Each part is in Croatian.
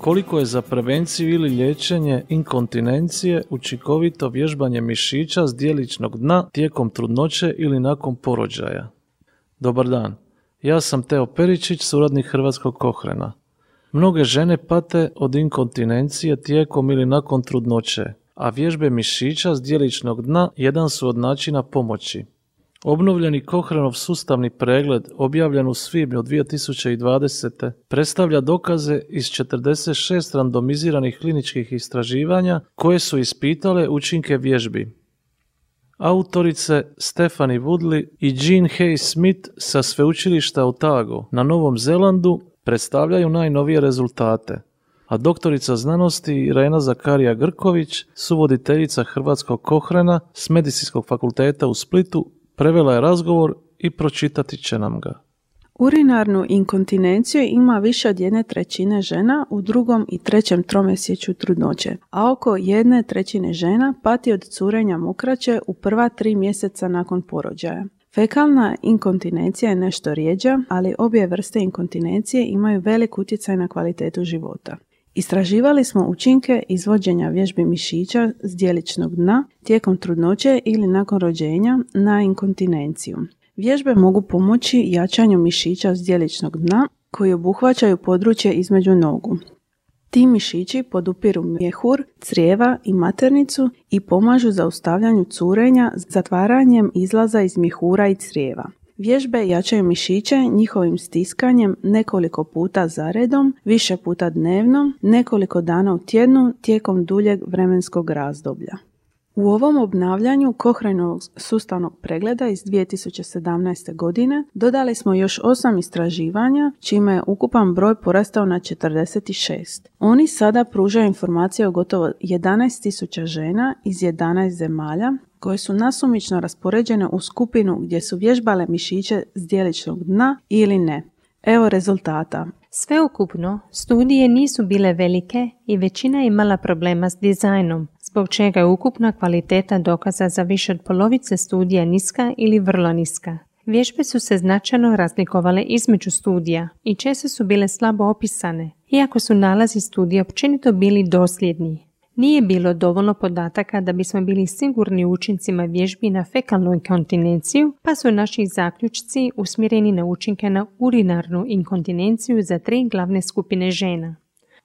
koliko je za prevenciju ili liječenje inkontinencije učinkovito vježbanje mišića s dijeličnog dna tijekom trudnoće ili nakon porođaja. Dobar dan, ja sam Teo Peričić, suradnik Hrvatskog kohrena. Mnoge žene pate od inkontinencije tijekom ili nakon trudnoće, a vježbe mišića s dijeličnog dna jedan su od načina pomoći. Obnovljeni Kohrenov sustavni pregled objavljen u svibnju 2020. predstavlja dokaze iz 46 randomiziranih kliničkih istraživanja koje su ispitale učinke vježbi. Autorice Stephanie Woodley i Jean Hay Smith sa sveučilišta Otago na Novom Zelandu predstavljaju najnovije rezultate, a doktorica znanosti Irena Zakarija Grković, suvoditeljica Hrvatskog Kohrena s Medicinskog fakulteta u Splitu, prevela je razgovor i pročitati će nam ga. Urinarnu inkontinenciju ima više od jedne trećine žena u drugom i trećem tromjesečju trudnoće, a oko jedne trećine žena pati od curenja mokraće u prva tri mjeseca nakon porođaja. Fekalna inkontinencija je nešto rijeđa, ali obje vrste inkontinencije imaju velik utjecaj na kvalitetu života. Istraživali smo učinke izvođenja vježbi mišića s dijeličnog dna tijekom trudnoće ili nakon rođenja na inkontinenciju. Vježbe mogu pomoći jačanju mišića s dijeličnog dna koji obuhvaćaju područje između nogu. Ti mišići podupiru mjehur, crijeva i maternicu i pomažu zaustavljanju curenja zatvaranjem izlaza iz mjehura i crijeva. Vježbe jačaju mišiće njihovim stiskanjem nekoliko puta za redom, više puta dnevno, nekoliko dana u tjednu tijekom duljeg vremenskog razdoblja. U ovom obnavljanju Kohrenovog sustavnog pregleda iz 2017. godine dodali smo još osam istraživanja, čime je ukupan broj porastao na 46. Oni sada pružaju informacije o gotovo 11.000 žena iz 11 zemalja, koje su nasumično raspoređene u skupinu gdje su vježbale mišiće s dijeličnog dna ili ne. Evo rezultata. Sveukupno, studije nisu bile velike i većina imala problema s dizajnom, zbog čega je ukupna kvaliteta dokaza za više od polovice studija niska ili vrlo niska. Vježbe su se značajno razlikovale između studija i često su bile slabo opisane, iako su nalazi studija općenito bili dosljedni. Nije bilo dovoljno podataka da bismo bili sigurni učincima vježbi na fekalnu inkontinenciju, pa su naši zaključci usmjereni na učinke na urinarnu inkontinenciju za tri glavne skupine žena.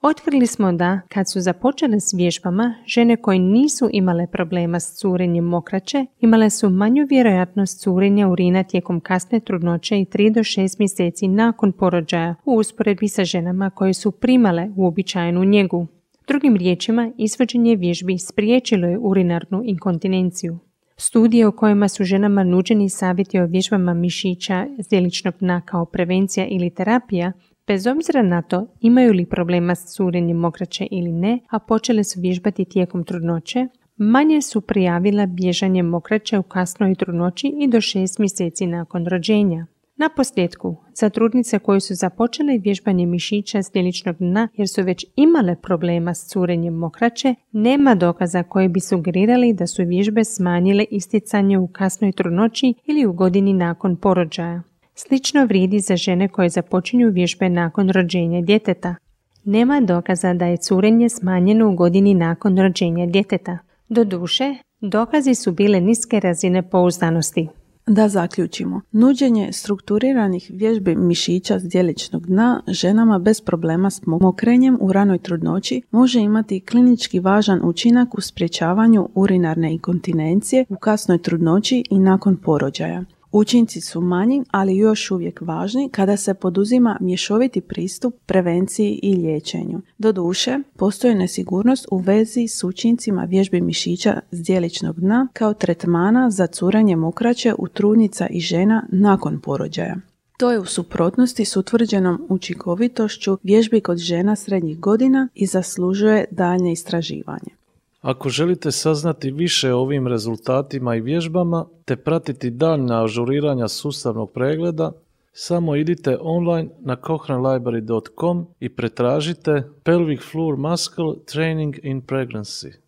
Otkrili smo da, kad su započele s vježbama, žene koje nisu imale problema s curenjem mokraće, imale su manju vjerojatnost curenja urina tijekom kasne trudnoće i 3 do 6 mjeseci nakon porođaja u usporedbi sa ženama koje su primale uobičajenu njegu. Drugim riječima, izvođenje vježbi spriječilo je urinarnu inkontinenciju. Studije u kojima su ženama nuđeni savjeti o vježbama mišića zdjeličnog dna kao prevencija ili terapija, bez obzira na to imaju li problema s curenjem mokraće ili ne, a počele su vježbati tijekom trudnoće, manje su prijavila bježanje mokraće u kasnoj trudnoći i do šest mjeseci nakon rođenja. Na posljedku, za trudnice koje su započele vježbanje mišića s djeličnog dna jer su već imale problema s curenjem mokraće, nema dokaza koji bi sugerirali da su vježbe smanjile isticanje u kasnoj trudnoći ili u godini nakon porođaja. Slično vrijedi za žene koje započinju vježbe nakon rođenja djeteta. Nema dokaza da je curenje smanjeno u godini nakon rođenja djeteta. Doduše, dokazi su bile niske razine pouzdanosti. Da zaključimo, nuđenje strukturiranih vježbi mišića s dijeličnog dna ženama bez problema s mokrenjem u ranoj trudnoći može imati klinički važan učinak u sprječavanju urinarne inkontinencije u kasnoj trudnoći i nakon porođaja. Učinci su manji, ali još uvijek važni kada se poduzima mješoviti pristup prevenciji i liječenju. Doduše, postoji nesigurnost u vezi s učincima vježbi mišića s dijeličnog dna kao tretmana za curanje mokraće u trudnica i žena nakon porođaja. To je u suprotnosti s utvrđenom učinkovitošću vježbi kod žena srednjih godina i zaslužuje daljnje istraživanje. Ako želite saznati više o ovim rezultatima i vježbama te pratiti daljna ažuriranja sustavnog pregleda, samo idite online na cochranelibrary.com i pretražite Pelvic Floor Muscle Training in Pregnancy.